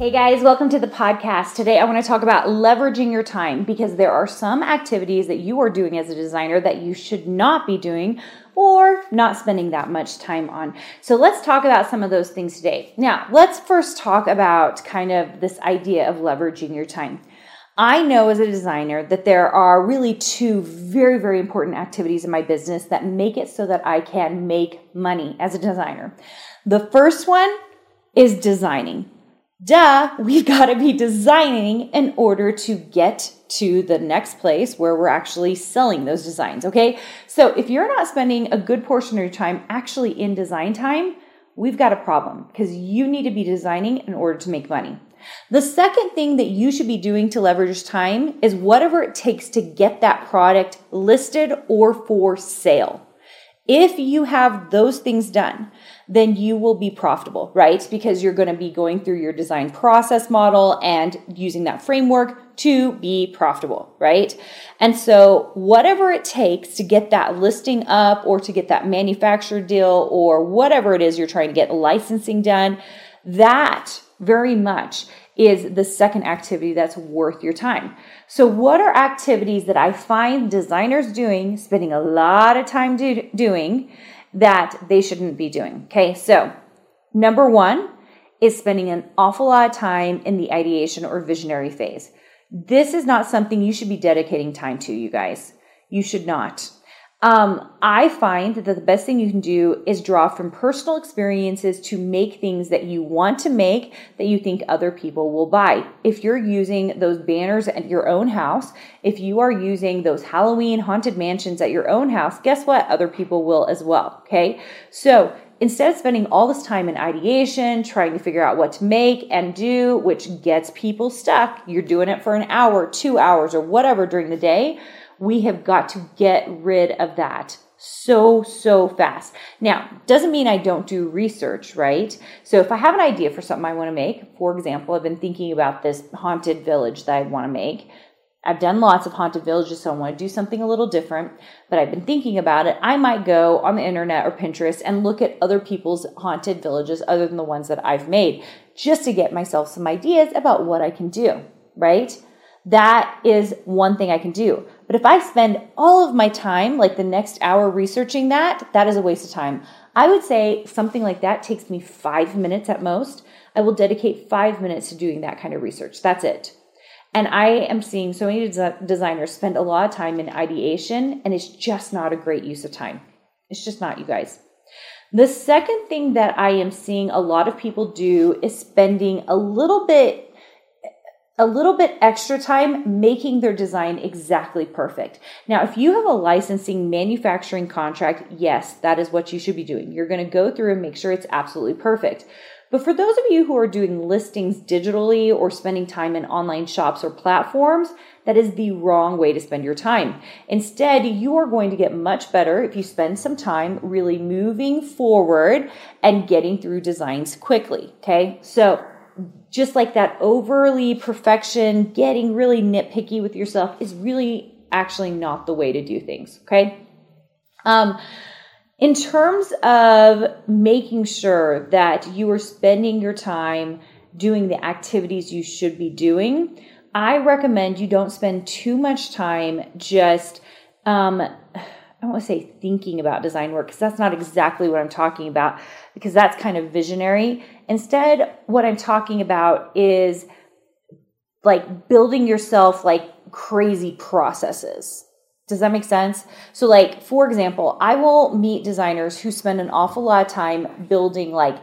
Hey guys, welcome to the podcast. Today I want to talk about leveraging your time because there are some activities that you are doing as a designer that you should not be doing or not spending that much time on. So let's talk about some of those things today. Now, let's first talk about kind of this idea of leveraging your time. I know as a designer that there are really two very, very important activities in my business that make it so that I can make money as a designer. The first one is designing. Duh, we've got to be designing in order to get to the next place where we're actually selling those designs. Okay. So if you're not spending a good portion of your time actually in design time, we've got a problem because you need to be designing in order to make money. The second thing that you should be doing to leverage time is whatever it takes to get that product listed or for sale. If you have those things done, then you will be profitable, right? Because you're going to be going through your design process model and using that framework to be profitable, right? And so, whatever it takes to get that listing up or to get that manufacturer deal or whatever it is you're trying to get licensing done, that very much is the second activity that's worth your time. So, what are activities that I find designers doing, spending a lot of time do, doing that they shouldn't be doing? Okay, so number one is spending an awful lot of time in the ideation or visionary phase. This is not something you should be dedicating time to, you guys. You should not. Um, I find that the best thing you can do is draw from personal experiences to make things that you want to make that you think other people will buy. If you're using those banners at your own house, if you are using those Halloween haunted mansions at your own house, guess what? Other people will as well. Okay. So instead of spending all this time in ideation, trying to figure out what to make and do, which gets people stuck, you're doing it for an hour, two hours, or whatever during the day we have got to get rid of that so, so fast. Now, doesn't mean I don't do research, right? So if I have an idea for something I want to make, for example, I've been thinking about this haunted village that I want to make. I've done lots of haunted villages, so I want to do something a little different, but I've been thinking about it. I might go on the internet or Pinterest and look at other people's haunted villages other than the ones that I've made just to get myself some ideas about what I can do, right? That is one thing I can do. But if I spend all of my time, like the next hour researching that, that is a waste of time. I would say something like that takes me five minutes at most. I will dedicate five minutes to doing that kind of research. That's it. And I am seeing so many des- designers spend a lot of time in ideation, and it's just not a great use of time. It's just not, you guys. The second thing that I am seeing a lot of people do is spending a little bit a little bit extra time making their design exactly perfect. Now, if you have a licensing manufacturing contract, yes, that is what you should be doing. You're going to go through and make sure it's absolutely perfect. But for those of you who are doing listings digitally or spending time in online shops or platforms, that is the wrong way to spend your time. Instead, you are going to get much better if you spend some time really moving forward and getting through designs quickly. Okay. So just like that overly perfection, getting really nitpicky with yourself is really actually not the way to do things. Okay. Um, in terms of making sure that you are spending your time doing the activities you should be doing, I recommend you don't spend too much time just, um, I don't want to say thinking about design work because that's not exactly what I'm talking about because that's kind of visionary. Instead, what I'm talking about is like building yourself like crazy processes. Does that make sense? So, like, for example, I will meet designers who spend an awful lot of time building like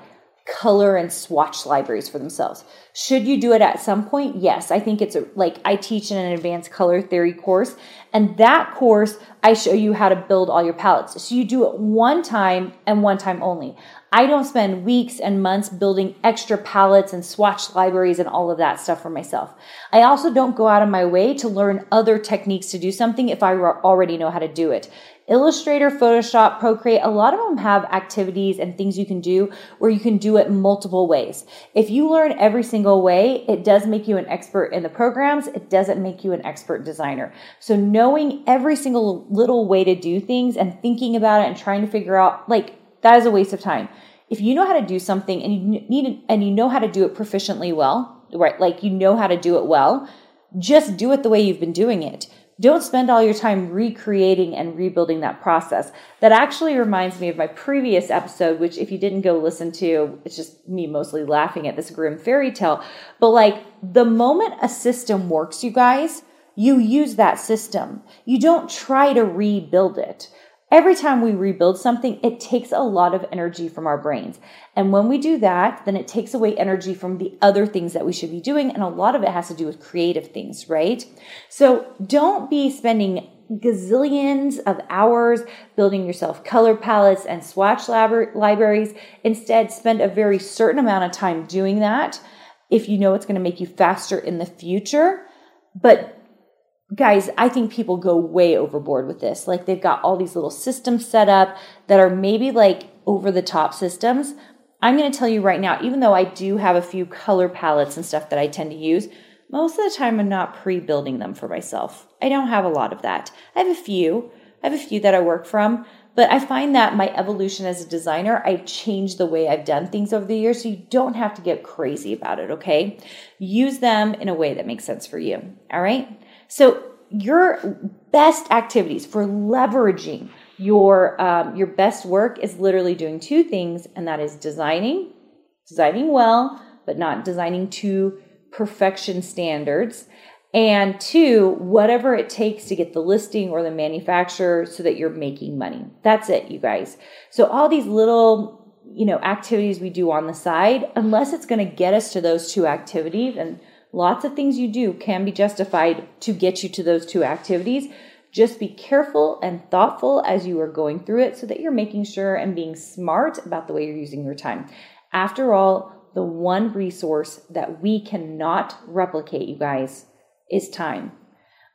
color and swatch libraries for themselves. Should you do it at some point? Yes. I think it's a, like I teach in an advanced color theory course, and that course I show you how to build all your palettes. So you do it one time and one time only. I don't spend weeks and months building extra palettes and swatch libraries and all of that stuff for myself. I also don't go out of my way to learn other techniques to do something if I already know how to do it. Illustrator, Photoshop, Procreate, a lot of them have activities and things you can do where you can do it multiple ways. If you learn every single way, it does make you an expert in the programs. It doesn't make you an expert designer. So knowing every single little way to do things and thinking about it and trying to figure out, like, that is a waste of time. If you know how to do something and you need and you know how to do it proficiently well, right? Like you know how to do it well, just do it the way you've been doing it. Don't spend all your time recreating and rebuilding that process. That actually reminds me of my previous episode, which, if you didn't go listen to, it's just me mostly laughing at this grim fairy tale. But like the moment a system works, you guys, you use that system. You don't try to rebuild it. Every time we rebuild something, it takes a lot of energy from our brains. And when we do that, then it takes away energy from the other things that we should be doing. And a lot of it has to do with creative things, right? So don't be spending gazillions of hours building yourself color palettes and swatch lab- libraries. Instead, spend a very certain amount of time doing that if you know it's going to make you faster in the future. But guys, I think people go way overboard with this. Like they've got all these little systems set up that are maybe like over the top systems. I'm going to tell you right now, even though I do have a few color palettes and stuff that I tend to use, most of the time I'm not pre building them for myself. I don't have a lot of that. I have a few. I have a few that I work from, but I find that my evolution as a designer, I've changed the way I've done things over the years. So you don't have to get crazy about it, okay? Use them in a way that makes sense for you. All right. So your best activities for leveraging your um, your best work is literally doing two things, and that is designing, designing well, but not designing to perfection standards. And two, whatever it takes to get the listing or the manufacturer so that you're making money. That's it, you guys. So all these little, you know, activities we do on the side, unless it's going to get us to those two activities and Lots of things you do can be justified to get you to those two activities. Just be careful and thoughtful as you are going through it so that you're making sure and being smart about the way you're using your time. After all, the one resource that we cannot replicate, you guys, is time.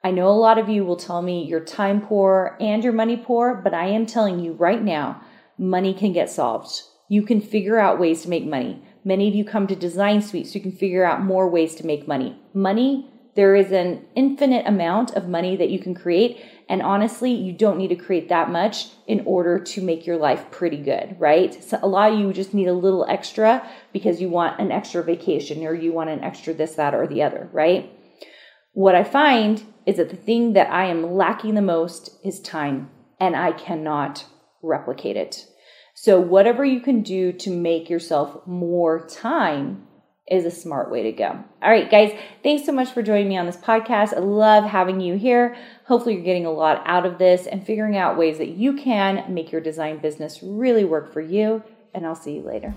I know a lot of you will tell me you're time poor and you're money poor, but I am telling you right now, money can get solved. You can figure out ways to make money. Many of you come to Design Suite so you can figure out more ways to make money. Money, there is an infinite amount of money that you can create. And honestly, you don't need to create that much in order to make your life pretty good, right? So a lot of you just need a little extra because you want an extra vacation or you want an extra this, that, or the other, right? What I find is that the thing that I am lacking the most is time, and I cannot replicate it. So, whatever you can do to make yourself more time is a smart way to go. All right, guys, thanks so much for joining me on this podcast. I love having you here. Hopefully, you're getting a lot out of this and figuring out ways that you can make your design business really work for you. And I'll see you later.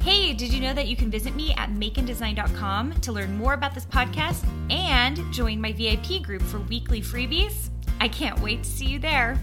Hey, did you know that you can visit me at makeanddesign.com to learn more about this podcast and join my VIP group for weekly freebies? I can't wait to see you there.